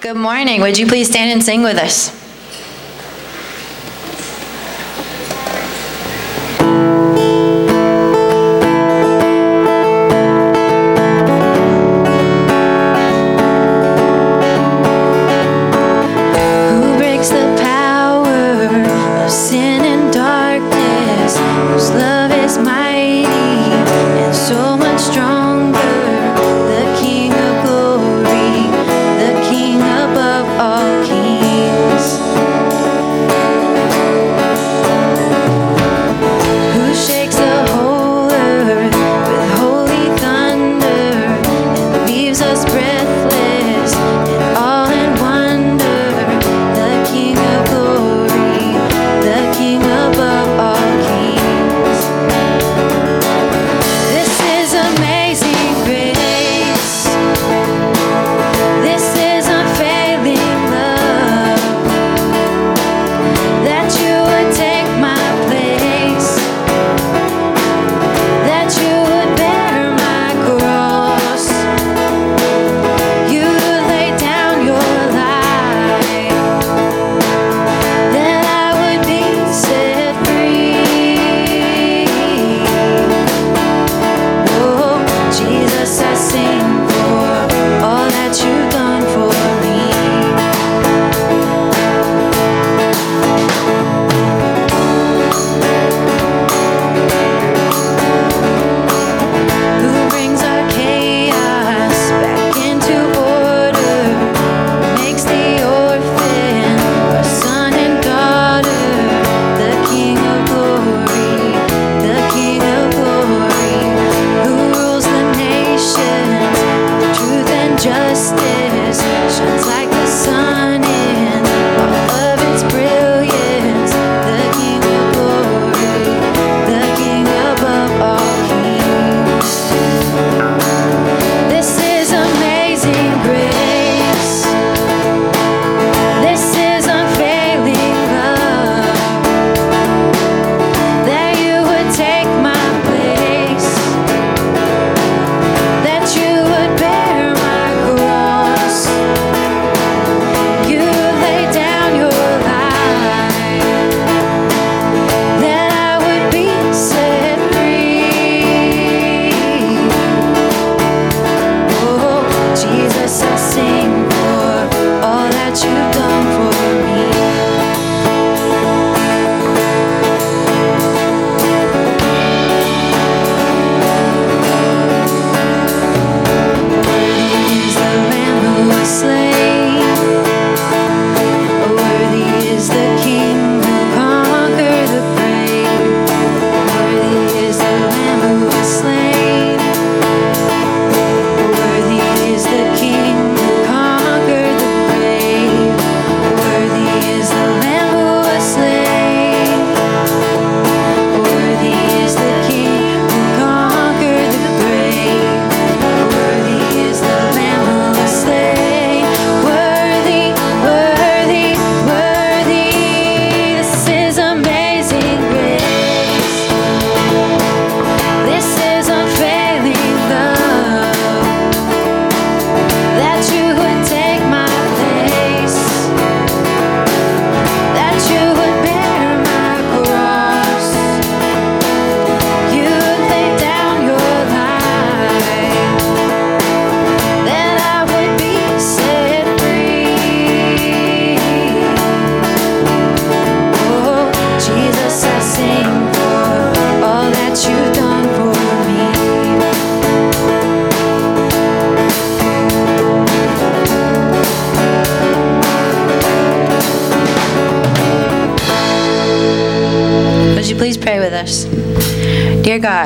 Good morning. Would you please stand and sing with us?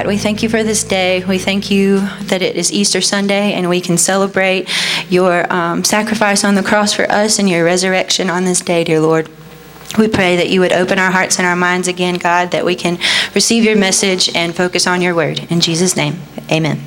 God, we thank you for this day. We thank you that it is Easter Sunday and we can celebrate your um, sacrifice on the cross for us and your resurrection on this day, dear Lord. We pray that you would open our hearts and our minds again, God, that we can receive your message and focus on your word. In Jesus' name, amen.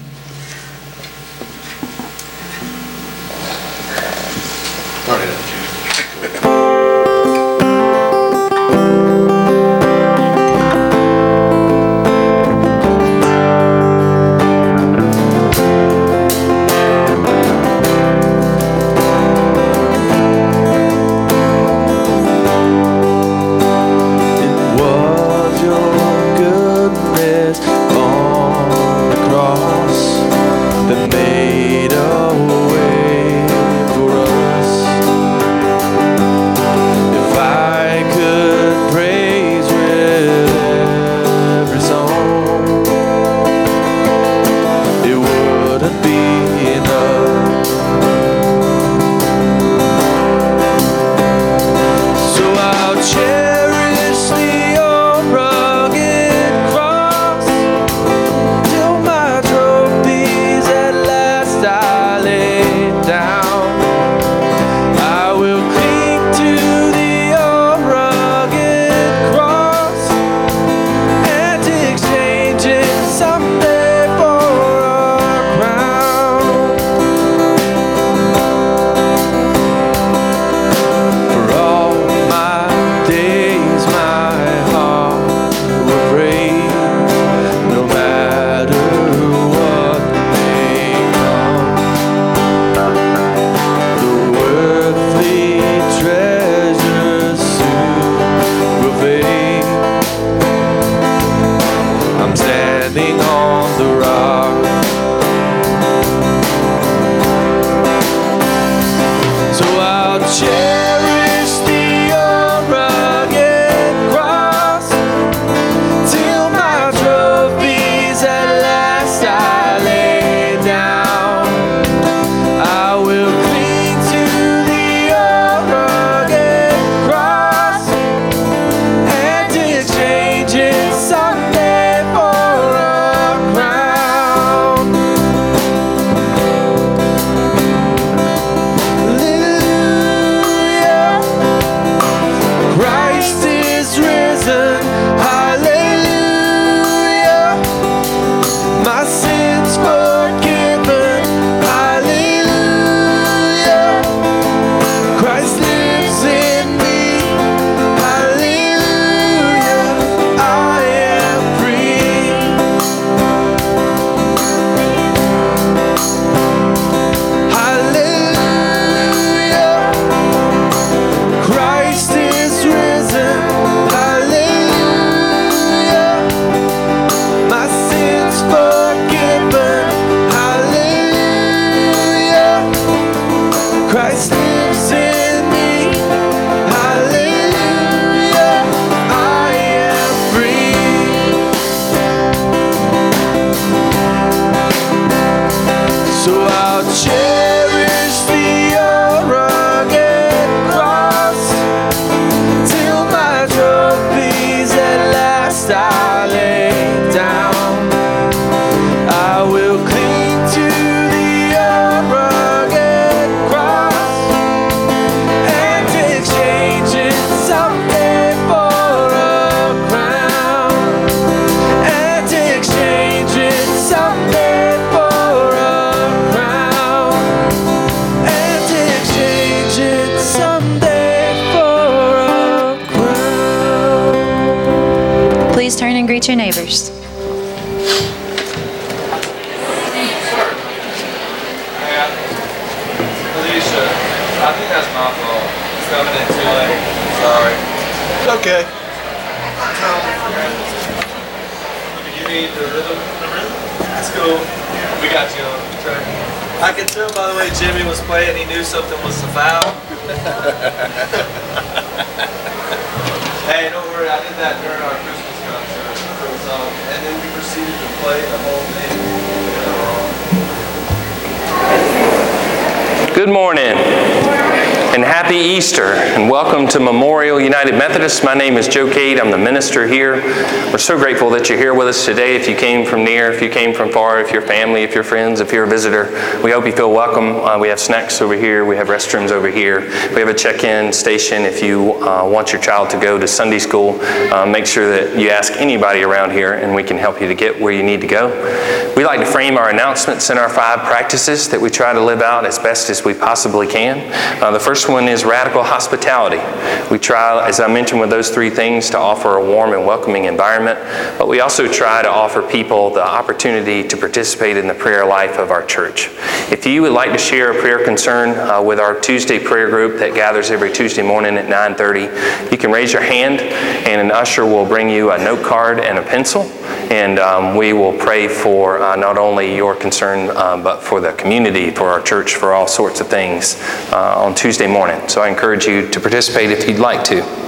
Welcome to Memorial United Methodist. My name is Joe Cade. I'm the minister here. We're so grateful that you're here with us today. If you came from near, if you came from far, if you're family, if you're friends, if you're a visitor, we hope you feel welcome. Uh, we have snacks over here. We have restrooms over here. We have a check-in station if you uh, want your child to go to Sunday school. Uh, make sure that you ask anybody around here and we can help you to get where you need to go. We like to frame our announcements in our five practices that we try to live out as best as we possibly can. Uh, the first one is radical hospitality. We try, as I mentioned, with those three things to offer a warm and welcoming environment, but we also try to offer people the opportunity to participate in the prayer life of our church. If you would like to share a prayer concern uh, with our Tuesday prayer group that gathers every Tuesday morning at 9:30, you can raise your hand, and an usher will bring you a note card and a pencil, and um, we will pray for uh, not only your concern, um, but for the community, for our church, for all sorts of things uh, on Tuesday morning. So I encourage you to participate if you'd like to.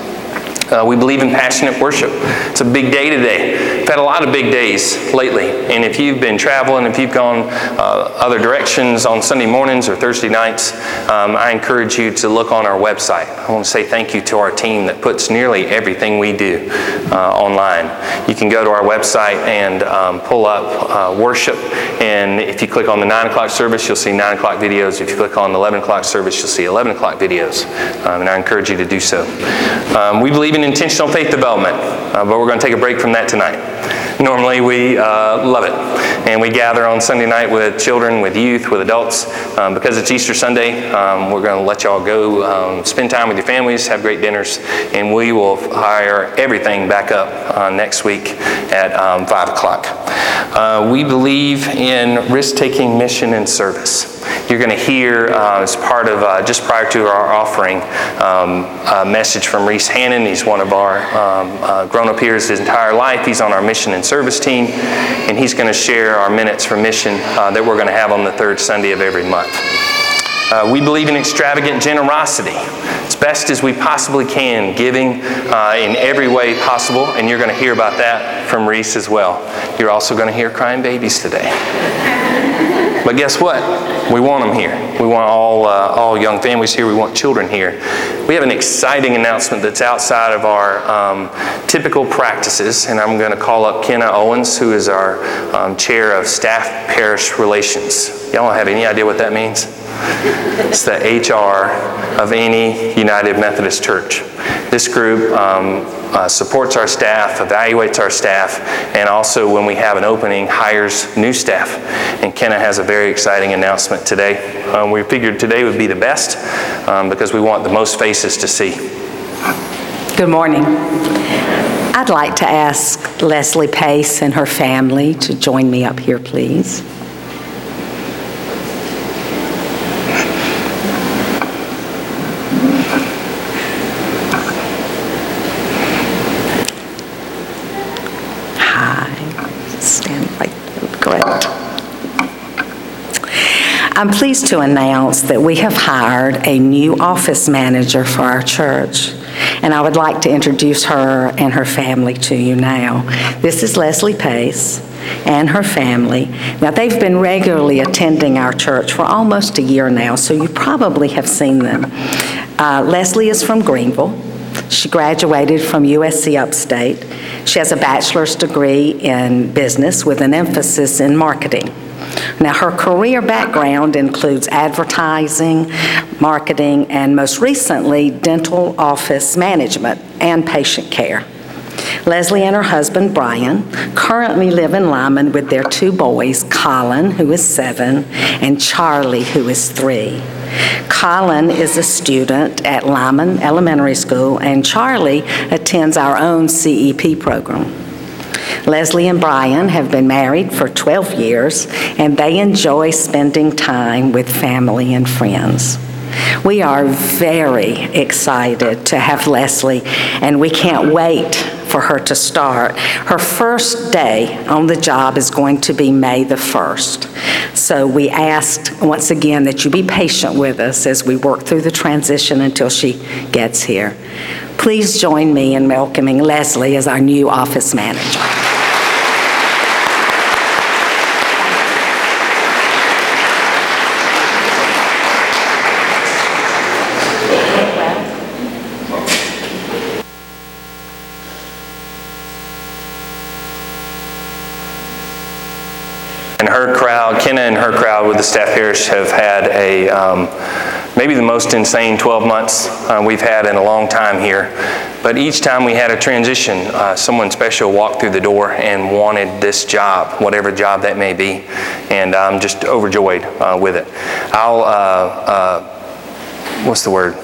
Uh, we believe in passionate worship. It's a big day today. We've had a lot of big days lately. And if you've been traveling, if you've gone uh, other directions on Sunday mornings or Thursday nights, um, I encourage you to look on our website. I want to say thank you to our team that puts nearly everything we do uh, online. You can go to our website and um, pull up uh, worship. And if you click on the 9 o'clock service, you'll see 9 o'clock videos. If you click on the 11 o'clock service, you'll see 11 o'clock videos. Um, and I encourage you to do so. Um, we believe in intentional faith development, uh, but we're going to take a break from that tonight. Normally, we uh, love it. And we gather on Sunday night with children, with youth, with adults. Um, because it's Easter Sunday, um, we're going to let y'all go um, spend time with your families, have great dinners, and we will hire everything back up uh, next week at um, 5 o'clock. Uh, we believe in risk taking mission and service. You're going to hear, uh, as part of uh, just prior to our offering, um, a message from Reese Hannon. He's one of our um, uh, grown up here his entire life. He's on our mission and service team, and he's going to share our minutes for mission uh, that we're going to have on the third Sunday of every month. Uh, we believe in extravagant generosity, as best as we possibly can, giving uh, in every way possible, and you're going to hear about that from Reese as well. You're also going to hear crying babies today. But guess what? We want them here. We want all, uh, all young families here. We want children here. We have an exciting announcement that's outside of our um, typical practices, and I'm going to call up Kenna Owens, who is our um, chair of staff parish relations. Y'all don't have any idea what that means? It's the HR of any United Methodist Church. This group um, uh, supports our staff, evaluates our staff, and also when we have an opening, hires new staff. And Kenna has a very exciting announcement today. Um, we figured today would be the best um, because we want the most faces to see. Good morning. I'd like to ask Leslie Pace and her family to join me up here, please. Hi. Stand right there. Great. I'm pleased to announce that we have hired a new office manager for our church, and I would like to introduce her and her family to you now. This is Leslie Pace and her family. Now, they've been regularly attending our church for almost a year now, so you probably have seen them. Uh, Leslie is from Greenville. She graduated from USC Upstate. She has a bachelor's degree in business with an emphasis in marketing. Now, her career background includes advertising, marketing, and most recently, dental office management and patient care. Leslie and her husband, Brian, currently live in Lyman with their two boys, Colin, who is seven, and Charlie, who is three. Colin is a student at Lyman Elementary School, and Charlie attends our own CEP program. Leslie and Brian have been married for 12 years, and they enjoy spending time with family and friends. We are very excited to have Leslie, and we can't wait for her to start. Her first day on the job is going to be May the 1st. So we asked, once again, that you be patient with us as we work through the transition until she gets here. Please join me in welcoming Leslie as our new office manager. And her crowd, Kenna and her crowd with the staff parish have had a, um, maybe the most insane 12 months uh, we've had in a long time here. But each time we had a transition, uh, someone special walked through the door and wanted this job, whatever job that may be. And I'm just overjoyed uh, with it. I'll, uh, uh, what's the word?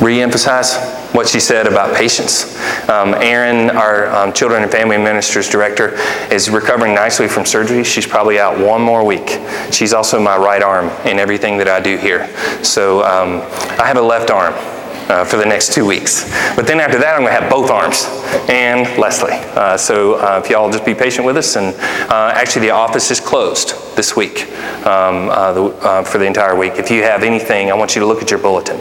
re-emphasize what she said about patience. Um, Erin, our um, Children and Family Ministers Director, is recovering nicely from surgery. She's probably out one more week. She's also my right arm in everything that I do here. So um, I have a left arm. Uh, for the next two weeks. But then after that, I'm going to have both arms and Leslie. Uh, so uh, if y'all just be patient with us. And uh, actually, the office is closed this week um, uh, the, uh, for the entire week. If you have anything, I want you to look at your bulletin.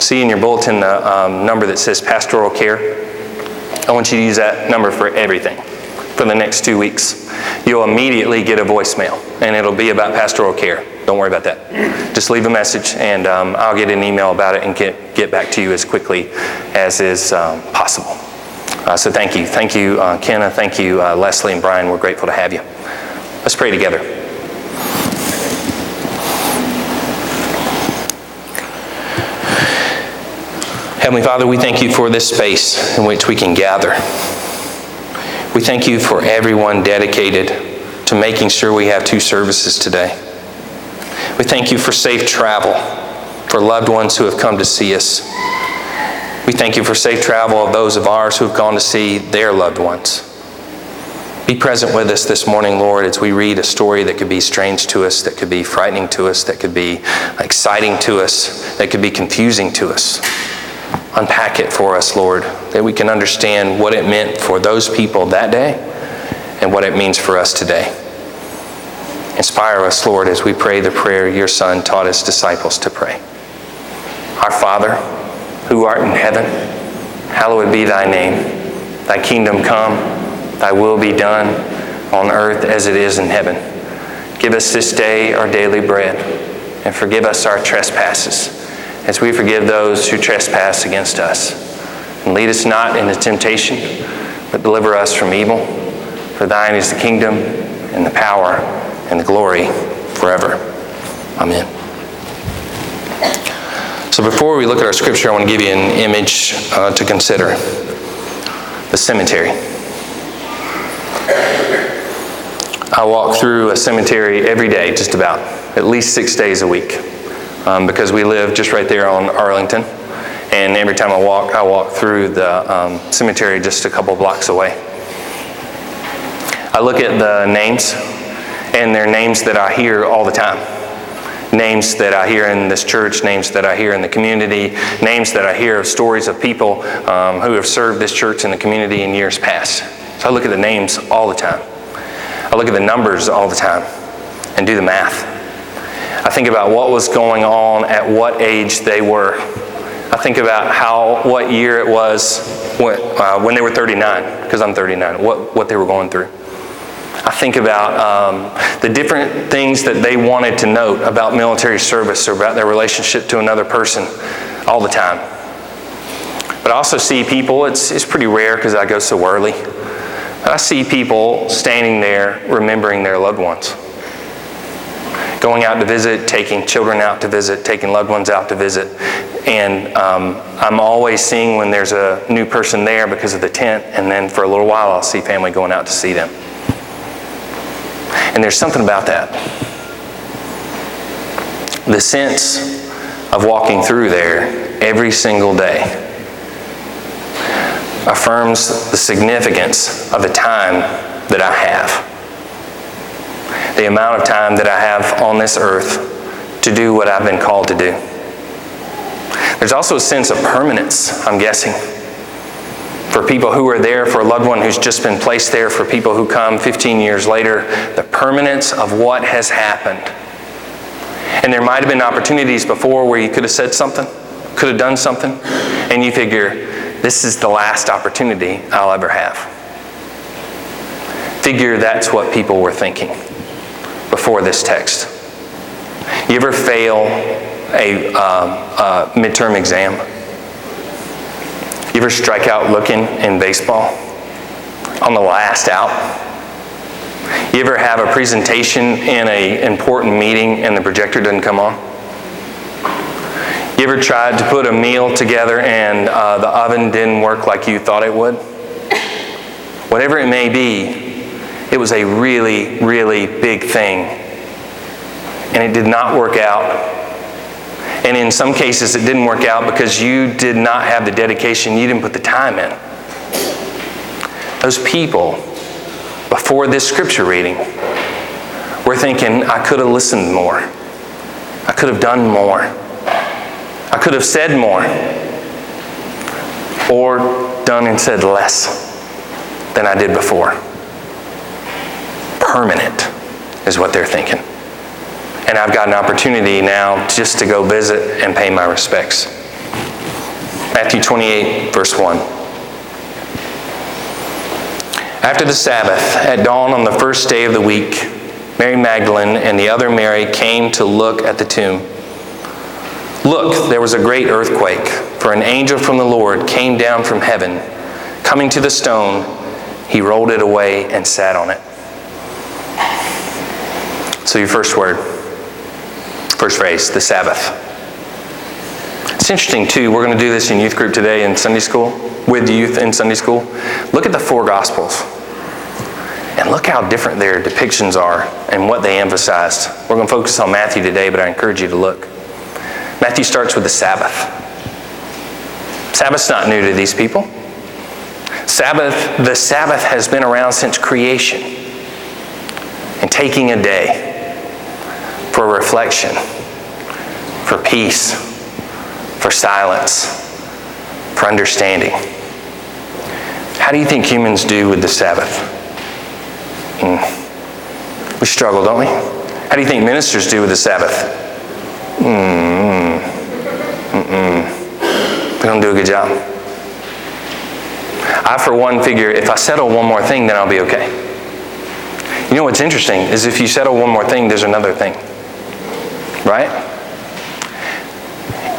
See in your bulletin the um, number that says pastoral care. I want you to use that number for everything for the next two weeks. You'll immediately get a voicemail, and it'll be about pastoral care. Don't worry about that. Just leave a message, and um, I'll get an email about it and get, get back to you as quickly as is um, possible. Uh, so thank you. Thank you, uh, Kenna. Thank you, uh, Leslie and Brian. We're grateful to have you. Let's pray together. Heavenly Father, we thank you for this space in which we can gather. We thank you for everyone dedicated to making sure we have two services today. We thank you for safe travel for loved ones who have come to see us. We thank you for safe travel of those of ours who have gone to see their loved ones. Be present with us this morning, Lord, as we read a story that could be strange to us, that could be frightening to us, that could be exciting to us, that could be confusing to us. Unpack it for us, Lord, that we can understand what it meant for those people that day and what it means for us today. Inspire us, Lord, as we pray the prayer your Son taught his disciples to pray. Our Father, who art in heaven, hallowed be thy name. Thy kingdom come, thy will be done on earth as it is in heaven. Give us this day our daily bread, and forgive us our trespasses, as we forgive those who trespass against us. And lead us not into temptation, but deliver us from evil. For thine is the kingdom, and the power, and the glory forever. Amen. So before we look at our scripture, I want to give you an image uh, to consider the cemetery. I walk through a cemetery every day, just about, at least six days a week, um, because we live just right there on Arlington. And every time I walk, I walk through the um, cemetery just a couple blocks away. I look at the names, and they're names that I hear all the time. Names that I hear in this church, names that I hear in the community, names that I hear of stories of people um, who have served this church and the community in years past. So I look at the names all the time. I look at the numbers all the time and do the math. Think about what was going on at what age they were. I think about how, what year it was when, uh, when they were 39, because I'm 39, what, what they were going through. I think about um, the different things that they wanted to note about military service or about their relationship to another person all the time. But I also see people, it's, it's pretty rare because I go so early. I see people standing there remembering their loved ones. Going out to visit, taking children out to visit, taking loved ones out to visit. And um, I'm always seeing when there's a new person there because of the tent, and then for a little while I'll see family going out to see them. And there's something about that. The sense of walking through there every single day affirms the significance of the time that I have. The amount of time that I have on this earth to do what I've been called to do. There's also a sense of permanence, I'm guessing. For people who are there, for a loved one who's just been placed there, for people who come 15 years later, the permanence of what has happened. And there might have been opportunities before where you could have said something, could have done something, and you figure, this is the last opportunity I'll ever have. Figure that's what people were thinking before this text. You ever fail a, a midterm exam? You ever strike out looking in baseball on the last out? You ever have a presentation in an important meeting and the projector doesn't come on? You ever tried to put a meal together and uh, the oven didn't work like you thought it would? Whatever it may be, it was a really, really big thing. And it did not work out. And in some cases, it didn't work out because you did not have the dedication, you didn't put the time in. Those people, before this scripture reading, were thinking, I could have listened more. I could have done more. I could have said more or done and said less than I did before. Permanent is what they're thinking. And I've got an opportunity now just to go visit and pay my respects. Matthew 28, verse 1. After the Sabbath, at dawn on the first day of the week, Mary Magdalene and the other Mary came to look at the tomb. Look, there was a great earthquake, for an angel from the Lord came down from heaven. Coming to the stone, he rolled it away and sat on it. So, your first word, first phrase, the Sabbath. It's interesting, too. We're going to do this in youth group today in Sunday school, with youth in Sunday school. Look at the four Gospels. And look how different their depictions are and what they emphasized. We're going to focus on Matthew today, but I encourage you to look. Matthew starts with the Sabbath. Sabbath's not new to these people. Sabbath, the Sabbath has been around since creation. And taking a day for reflection, for peace, for silence, for understanding. How do you think humans do with the Sabbath? Mm. We struggle, don't we? How do you think ministers do with the Sabbath? Mm. Mm-mm. Don't do a good job. I, for one, figure if I settle one more thing, then I'll be okay. You know what's interesting is if you settle one more thing, there's another thing. Right?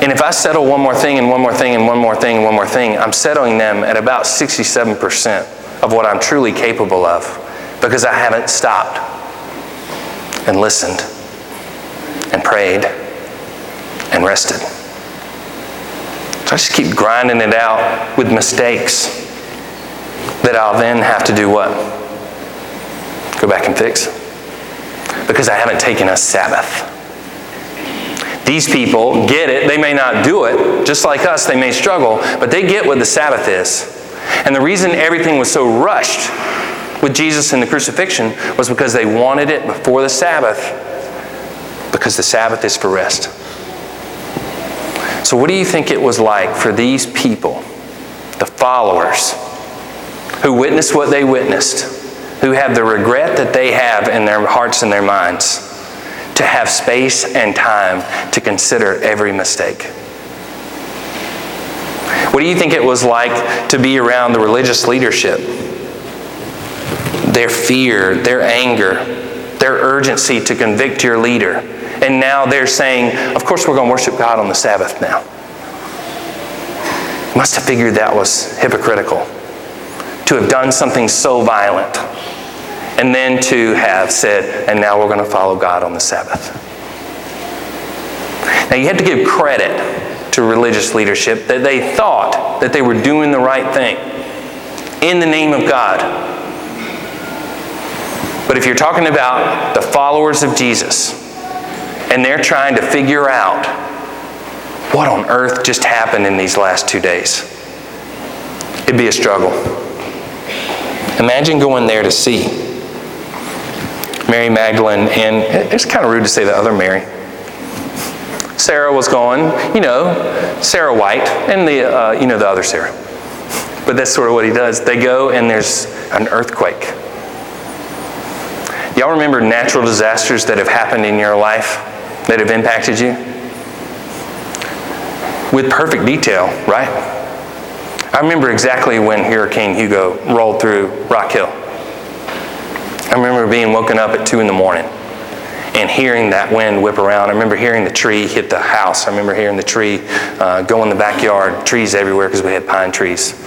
And if I settle one more thing and one more thing and one more thing and one more thing, I'm settling them at about 67% of what I'm truly capable of because I haven't stopped and listened and prayed and rested. So I just keep grinding it out with mistakes that I'll then have to do what? Go back and fix. Because I haven't taken a Sabbath. These people get it. They may not do it. Just like us, they may struggle, but they get what the Sabbath is. And the reason everything was so rushed with Jesus and the crucifixion was because they wanted it before the Sabbath, because the Sabbath is for rest. So, what do you think it was like for these people, the followers, who witnessed what they witnessed, who have the regret that they have in their hearts and their minds, to have space and time to consider every mistake. What do you think it was like to be around the religious leadership? Their fear, their anger, their urgency to convict your leader. And now they're saying, of course, we're going to worship God on the Sabbath now. Must have figured that was hypocritical to have done something so violent and then to have said, and now we're going to follow God on the Sabbath. Now, you have to give credit to religious leadership that they thought that they were doing the right thing in the name of God. But if you're talking about the followers of Jesus and they're trying to figure out what on earth just happened in these last two days, it'd be a struggle. Imagine going there to see Mary Magdalene, and it's kind of rude to say the other Mary. Sarah was gone, you know, Sarah White, and the, uh, you know, the other Sarah. But that's sort of what he does. They go, and there's an earthquake. Y'all remember natural disasters that have happened in your life that have impacted you? With perfect detail, right? I remember exactly when Hurricane Hugo rolled through Rock Hill. Remember being woken up at 2 in the morning and hearing that wind whip around. I remember hearing the tree hit the house. I remember hearing the tree uh, go in the backyard, trees everywhere because we had pine trees.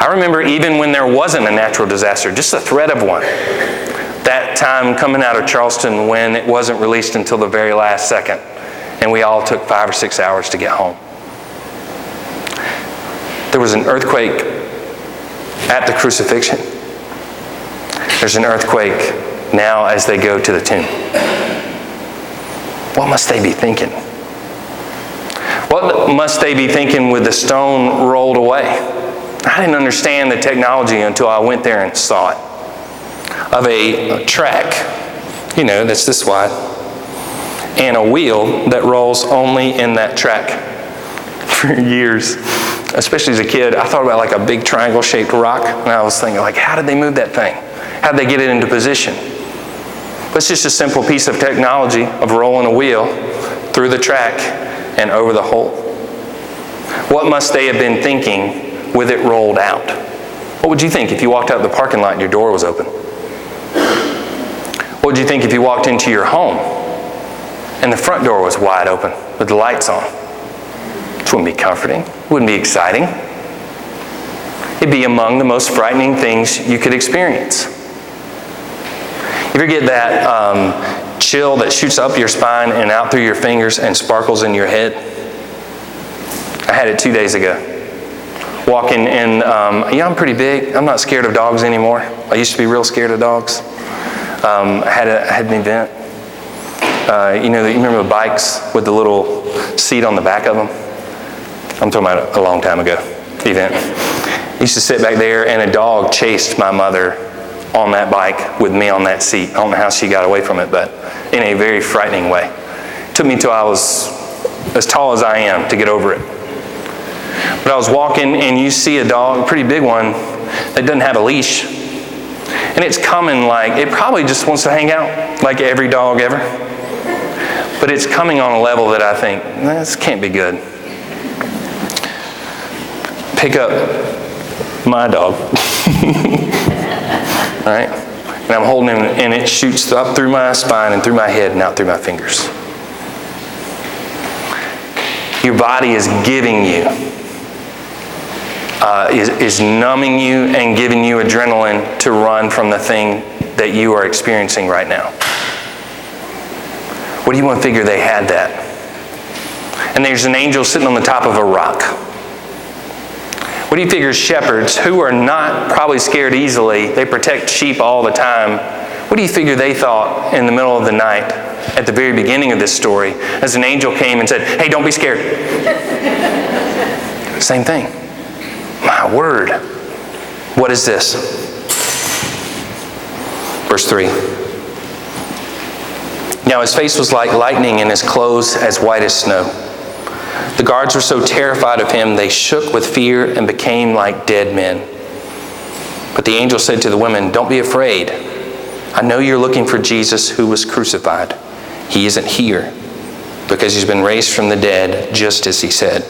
I remember even when there wasn't a natural disaster, just the threat of one. That time coming out of Charleston when it wasn't released until the very last second, and we all took five or six hours to get home. There was an earthquake at the crucifixion. There's an earthquake now as they go to the tomb. What must they be thinking? What must they be thinking with the stone rolled away? I didn't understand the technology until I went there and saw it. Of a, track, you know, that's this wide, and a wheel that rolls only in that track. For years, especially as a kid, I thought about like a big triangle shaped rock, and I was thinking, like, how did they move that thing? How did they get it into position? It's just a simple piece of technology of rolling a wheel through the track and over the hole. What must they have been thinking with it rolled out? What would you think if you walked out the parking lot and your door was open? What would you think if you walked into your home and the front door was wide open with the lights on? This wouldn't be comforting, wouldn't be exciting. It'd be among the most frightening things you could experience. You ever get that um, chill that shoots up your spine and out through your fingers and sparkles in your head? I had it two days ago. Walking in, um, yeah, I'm pretty big. I'm not scared of dogs anymore. I used to be real scared of dogs. Um, I, had a, I had an event. Uh, you know, you remember the bikes with the little seat on the back of them? I'm talking about a long time ago, event. I used to sit back there, and a dog chased my mother on that bike with me on that seat. I don't know how she got away from it, but in a very frightening way. It took me until I was as tall as I am to get over it. But I was walking, and you see a dog, a pretty big one, that doesn't have a leash. And it's coming like, it probably just wants to hang out, like every dog ever. But it's coming on a level that I think, this can't be good. Pick up my dog. Right? And I'm holding him, and it shoots up through my spine and through my head and out through my fingers. Your body is giving you, uh, is, is numbing you and giving you adrenaline to run from the thing that you are experiencing right now. What do you want to figure they had that? And there's an angel sitting on the top of a rock. What do you figure shepherds, who are not probably scared easily, they protect sheep all the time, what do you figure they thought in the middle of the night at the very beginning of this story as an angel came and said, Hey, don't be scared? Same thing. My word. What is this? Verse 3. Now his face was like lightning and his clothes as white as snow. The guards were so terrified of him, they shook with fear and became like dead men. But the angel said to the women, Don't be afraid. I know you're looking for Jesus who was crucified. He isn't here because he's been raised from the dead, just as he said.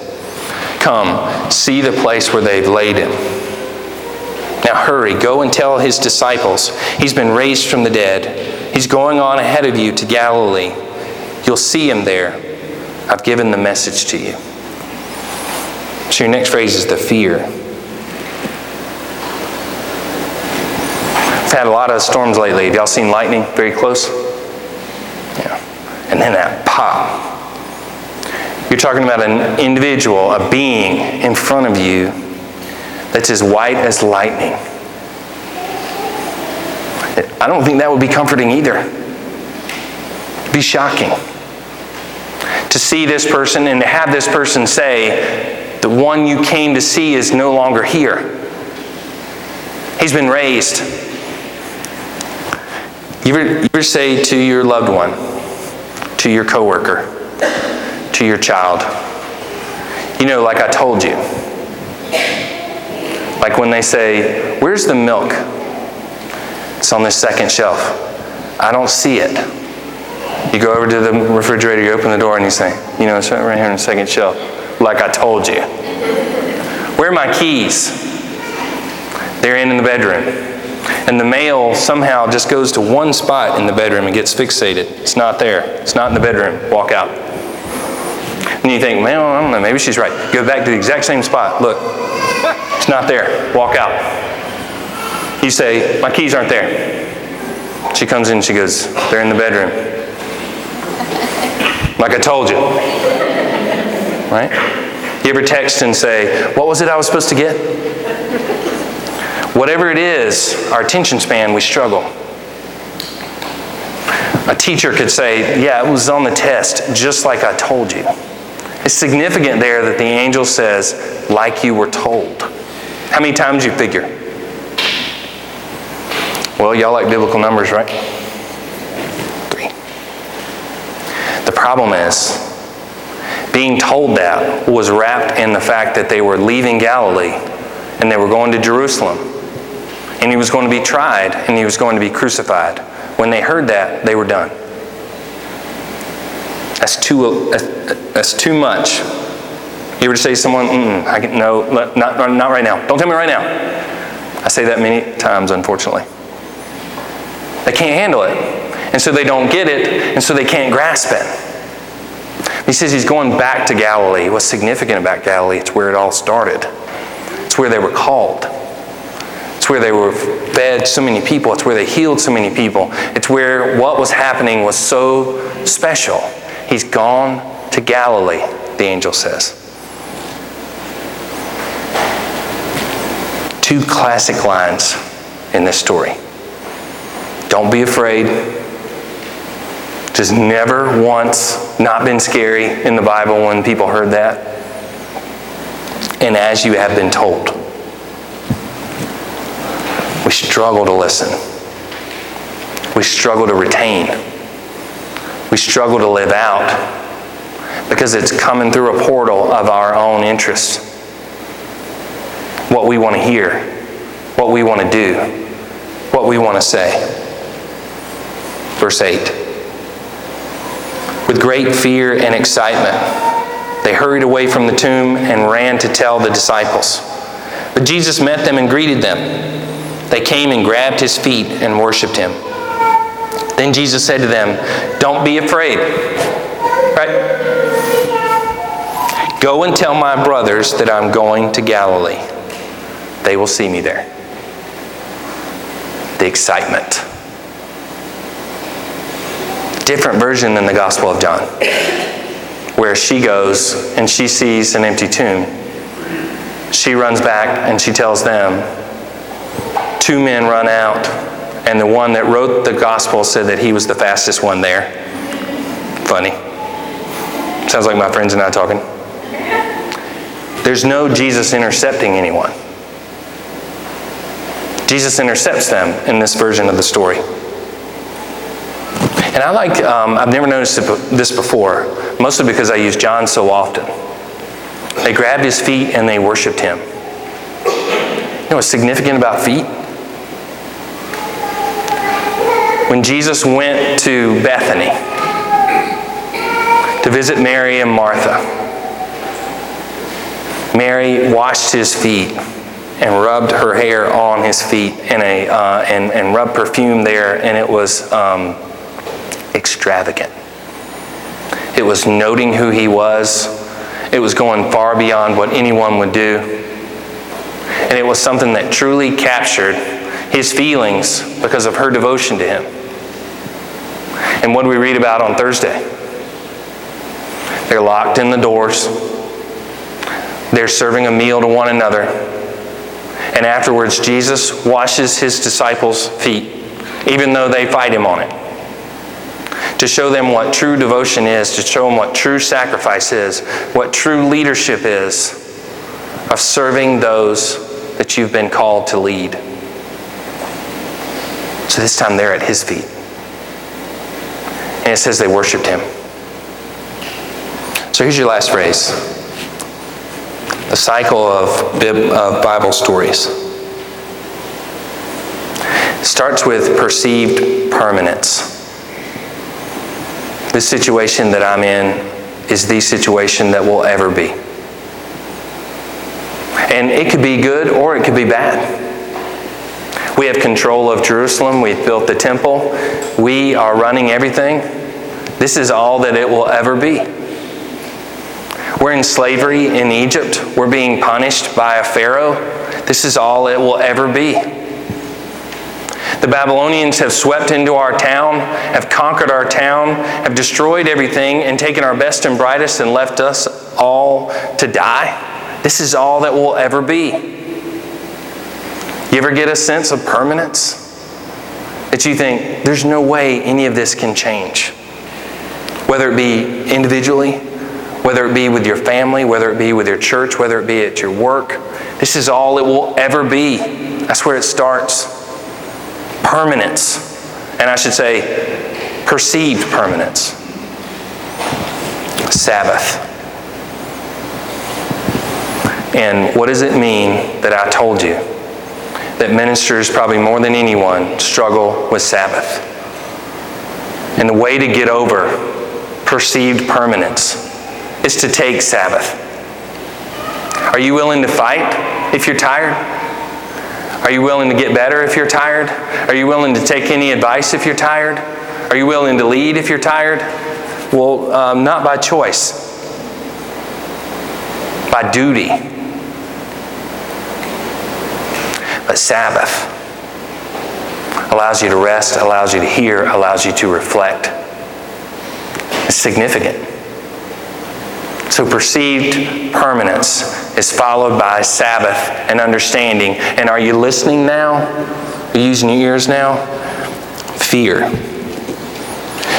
Come, see the place where they've laid him. Now hurry, go and tell his disciples he's been raised from the dead. He's going on ahead of you to Galilee. You'll see him there. I've given the message to you. So your next phrase is the fear. I've had a lot of storms lately. Have y'all seen lightning very close? Yeah. And then that pop. You're talking about an individual, a being in front of you that's as white as lightning. I don't think that would be comforting either. It'd be shocking to see this person and to have this person say, The one you came to see is no longer here. He's been raised. You ever, you ever say to your loved one, to your coworker, to your child, you know, like I told you. Like when they say, Where's the milk? It's on this second shelf. I don't see it. You go over to the refrigerator, you open the door, and you say, You know, it's right here on the second shelf. Like I told you. Where are my keys? They're in, in the bedroom. And the mail somehow just goes to one spot in the bedroom and gets fixated. It's not there. It's not in the bedroom. Walk out. And you think, man, I don't know, maybe she's right. Go back to the exact same spot. Look, it's not there. Walk out. You say, my keys aren't there. She comes in, she goes, they're in the bedroom. Like I told you. Right? You ever text and say, what was it I was supposed to get? Whatever it is, our attention span, we struggle. A teacher could say, Yeah, it was on the test, just like I told you. It's significant there that the angel says, like you were told. How many times you figure? Well, y'all like biblical numbers, right? Three. The problem is, being told that was wrapped in the fact that they were leaving Galilee and they were going to Jerusalem and he was going to be tried and he was going to be crucified. When they heard that, they were done. That's too, that's too much. You ever say to someone, I can, no, not, not right now. Don't tell me right now. I say that many times, unfortunately. They can't handle it. And so they don't get it, and so they can't grasp it. He says he's going back to Galilee. What's significant about Galilee? It's where it all started, it's where they were called. It's where they were fed so many people. It's where they healed so many people. It's where what was happening was so special. He's gone to Galilee, the angel says. Two classic lines in this story. Don't be afraid. Just never once not been scary in the Bible when people heard that. And as you have been told we struggle to listen. We struggle to retain. We struggle to live out because it's coming through a portal of our own interests. What we want to hear, what we want to do, what we want to say. Verse 8. With great fear and excitement, they hurried away from the tomb and ran to tell the disciples. But Jesus met them and greeted them. They came and grabbed his feet and worshiped him. Then Jesus said to them, Don't be afraid. Right? Go and tell my brothers that I'm going to Galilee. They will see me there. The excitement. Different version than the Gospel of John, where she goes and she sees an empty tomb. She runs back and she tells them, two men run out, and the one that wrote the gospel said that he was the fastest one there. Funny. Sounds like my friends and I talking. There's no Jesus intercepting anyone. Jesus intercepts them in this version of the story. And I like, um, I've never noticed this before, mostly because I use John so often. They grabbed his feet and they worshiped him. You know what's significant about feet? When Jesus went to Bethany, to visit Mary and Martha. Mary washed his feet and rubbed her hair on his feet in a, uh, and, and rubbed perfume there, and it was um, extravagant. It was noting who he was. It was going far beyond what anyone would do. And it was something that truly captured his feelings because of her devotion to him. And what do we read about on Thursday? They're locked in the doors. They're serving a meal to one another. And afterwards, Jesus washes his disciples' feet, even though they fight him on it. To show them what true devotion is, to show them what true sacrifice is, what true leadership is of serving those that you've been called to lead. So this time they're at his feet. And it says they worshiped him. So here's your last phrase the cycle of, Bible stories. Starts with perceived permanence. This situation that I'm in is the situation that will ever be. And it could be good or it could be bad. We have control of Jerusalem. We've built the temple. We are running everything. This is all that it will ever be. We're in slavery in Egypt. We're being punished by a Pharaoh. This is all it will ever be. The Babylonians have swept into our town, have conquered our town, have destroyed everything, and taken our best and brightest and left us all to die. This is all that will ever be. You ever get a sense of permanence? That you think, there's no way any of this can change. Whether it be individually, whether it be with your family, whether it be with your church, whether it be at your work. This is all it will ever be. That's where it starts. Permanence. And I should say, perceived permanence. Sabbath. And what does it mean that I told you that ministers, probably more than anyone, struggle with Sabbath? And the way to get over perceived permanence is to take Sabbath. Are you willing to fight if you're tired? Are you willing to get better if you're tired? Are you willing to take any advice if you're tired? Are you willing to lead if you're tired? Well, um, not by choice, by duty. But Sabbath allows you to rest, allows you to hear, allows you to reflect. It's significant. So, perceived permanence is followed by Sabbath and understanding. And are you listening now? Are you using your ears now? Fear.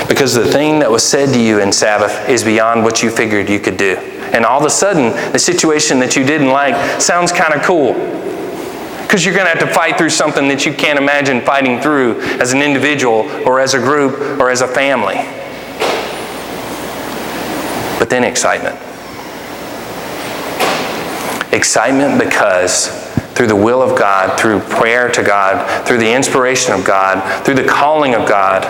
Because the thing that was said to you in Sabbath is beyond what you figured you could do. And all of a sudden, the situation that you didn't like sounds kind of cool. Because you're going to have to fight through something that you can't imagine fighting through as an individual or as a group or as a family. But then excitement. Excitement because through the will of God, through prayer to God, through the inspiration of God, through the calling of God,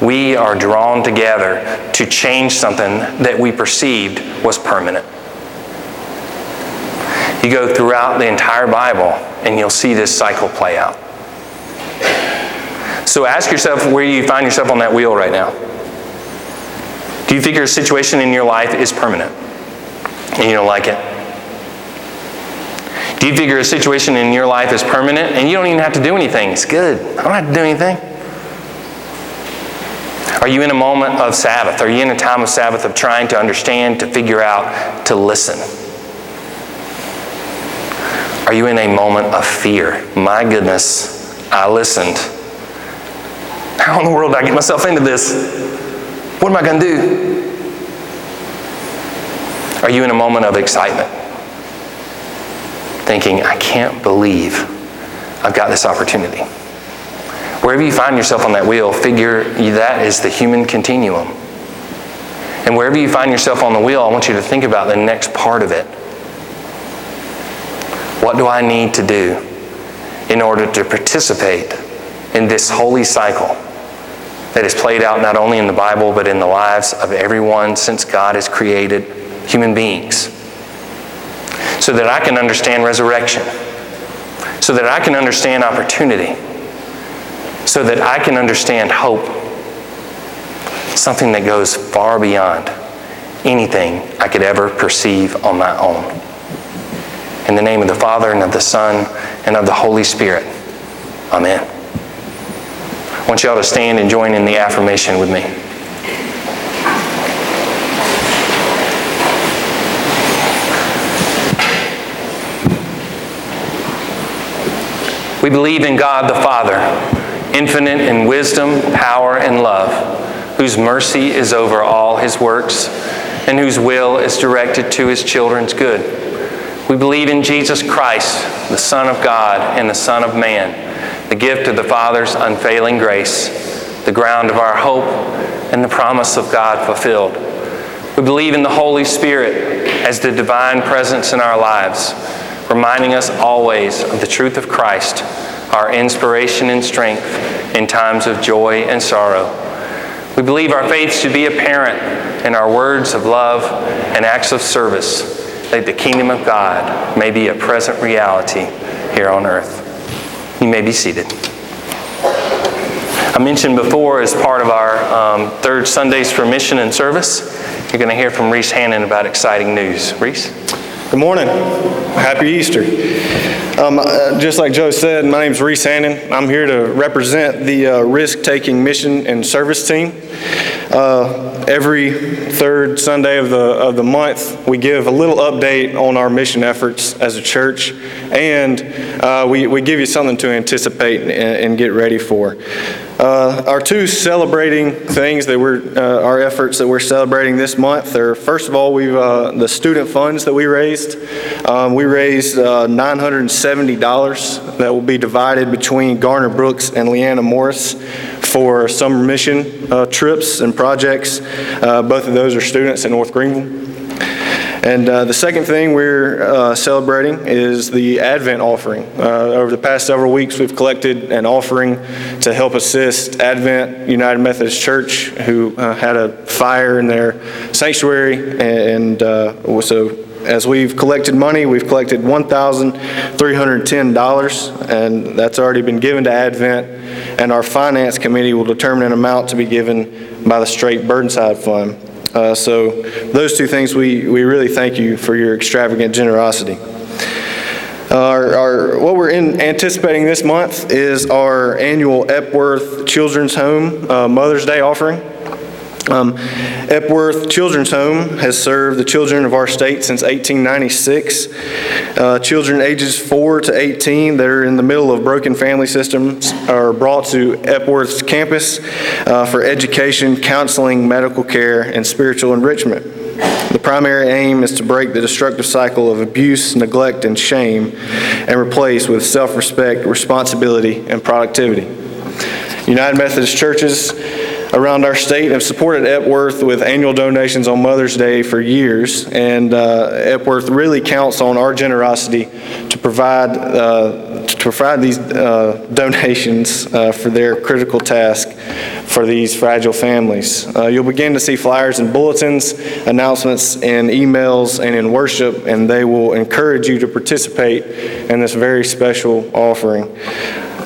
we are drawn together to change something that we perceived was permanent. You go throughout the entire Bible and you'll see this cycle play out. So ask yourself where you find yourself on that wheel right now. Do you figure your situation in your life is permanent and you don't like it? Do you figure a situation in your life is permanent and you don't even have to do anything? It's good. I don't have to do anything. Are you in a moment of Sabbath? Are you in a time of Sabbath of trying to understand, to figure out, to listen? Are you in a moment of fear? My goodness, I listened. How in the world did I get myself into this? What am I going to do? Are you in a moment of excitement? Thinking, I can't believe I've got this opportunity. Wherever you find yourself on that wheel, figure that is the human continuum. And wherever you find yourself on the wheel, I want you to think about the next part of it. What do I need to do in order to participate in this holy cycle that is played out not only in the Bible, but in the lives of everyone since God has created human beings. So that I can understand resurrection, so that I can understand opportunity, so that I can understand hope, something that goes far beyond anything I could ever perceive on my own. In the name of the Father, and of the Son, and of the Holy Spirit. Amen. I want you all to stand and join in the affirmation with me. We believe in God the Father, infinite in wisdom, power, and love, whose mercy is over all his works, and whose will is directed to his children's good. We believe in Jesus Christ, the Son of God and the Son of Man, the gift of the Father's unfailing grace, the ground of our hope, and the promise of God fulfilled. We believe in the Holy Spirit as the divine presence in our lives, reminding us always of the truth of Christ, our inspiration and strength in times of joy and sorrow. We believe our faith should be apparent in our words of love and acts of service, that the kingdom of God may be a present reality here on earth. You may be seated. I mentioned before, as part of our um, third Sundays for Mission and Service, you're going to hear from Reese Hannon about exciting news. Reese? Good morning. Happy Easter. Um, uh, just like Joe said, my name is Reese Hannon. I'm here to represent the uh, risk taking mission and service team. Uh, every third Sunday of the, of the month, we give a little update on our mission efforts as a church, and uh, we, we give you something to anticipate and, and get ready for. Uh, our two celebrating things that we're, uh, our efforts that we're celebrating this month are, first of all, we've, uh, the student funds that we raised. Um, we raised uh, $970 that will be divided between Garner Brooks and Leanna Morris for summer mission uh, trips and projects. Uh, both of those are students in North Greenville. And uh, the second thing we're uh, celebrating is the Advent offering. Uh, over the past several weeks, we've collected an offering to help assist Advent United Methodist Church, who uh, had a fire in their sanctuary. And uh, so, as we've collected money, we've collected $1,310, and that's already been given to Advent. And our finance committee will determine an amount to be given by the Straight Burnside Fund. Uh, so those two things, we, we really thank you for your extravagant generosity. Our, our, what we're in, anticipating this month is our annual Epworth Children's Home uh, Mother's Day offering. Um, Epworth Children's Home has served the children of our state since 1896. Uh, children ages 4 to 18 that are in the middle of broken family systems are brought to Epworth's campus uh, for education, counseling, medical care, and spiritual enrichment. The primary aim is to break the destructive cycle of abuse, neglect, and shame and replace with self respect, responsibility, and productivity. United Methodist churches around our state have supported Epworth with annual donations on Mother's Day for years, and uh, Epworth really counts on our generosity to provide uh, to provide these uh, donations uh, for their critical task for these fragile families. Uh, you'll begin to see flyers and bulletins, announcements in emails and in worship, and they will encourage you to participate in this very special offering.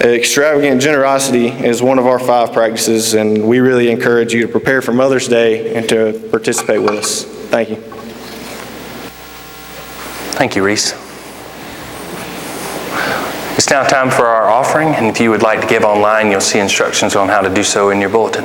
Extravagant generosity is one of our five practices, and we really encourage you to prepare for Mother's Day and to participate with us. Thank you. Thank you, Reese. It's now time for our offering, and if you would like to give online, you'll see instructions on how to do so in your bulletin.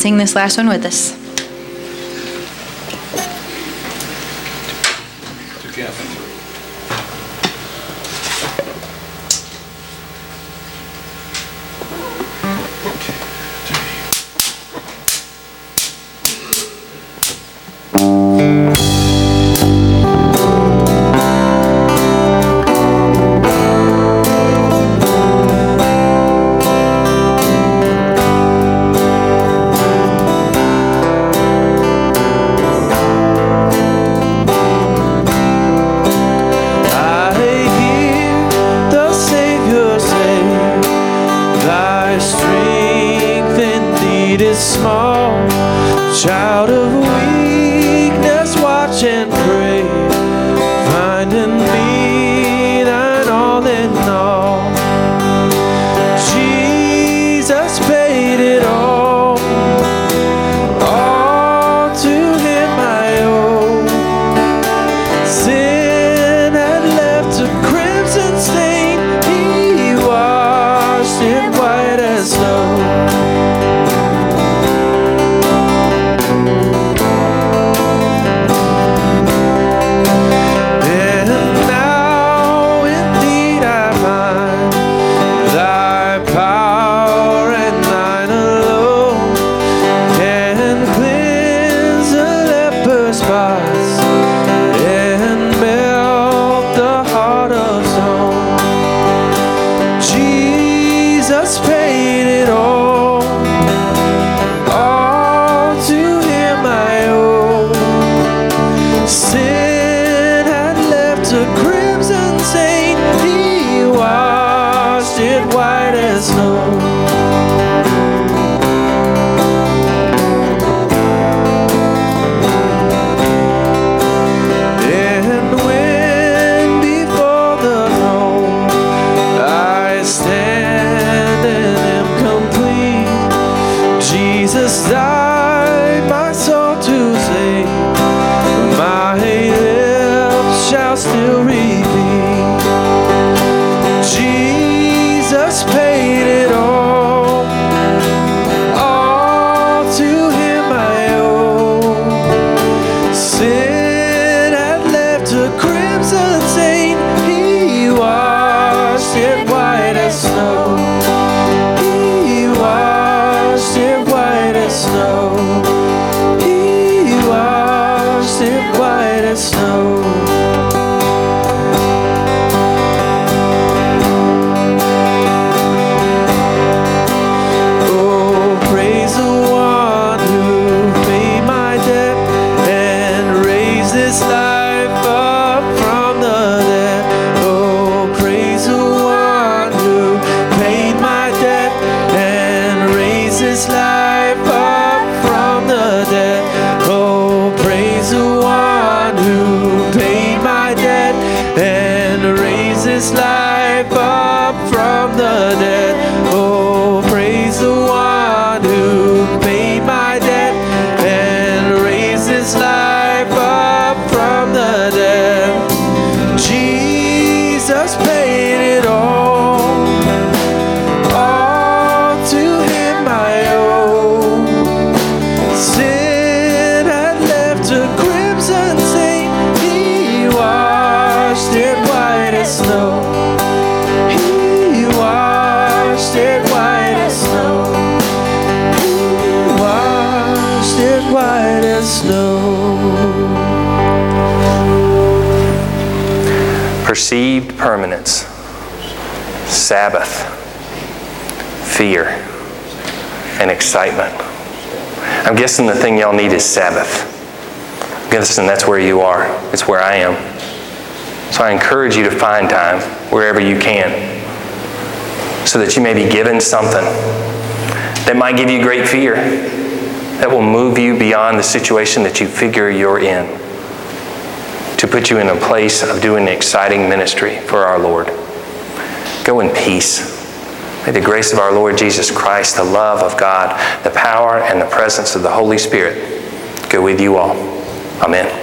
sing this last one with us. Jesus, perceived permanence, Sabbath, fear, and excitement. I'm guessing the thing y'all need is Sabbath. I'm guessing that's where you are, it's where I am. So I encourage you to find time wherever you can so that you may be given something that might give you great fear, that will move you beyond the situation that you figure you're in to put you in a place of doing exciting ministry for our Lord. Go in peace. May the grace of our Lord Jesus Christ, the love of God, the power and the presence of the Holy Spirit go with you all. Amen.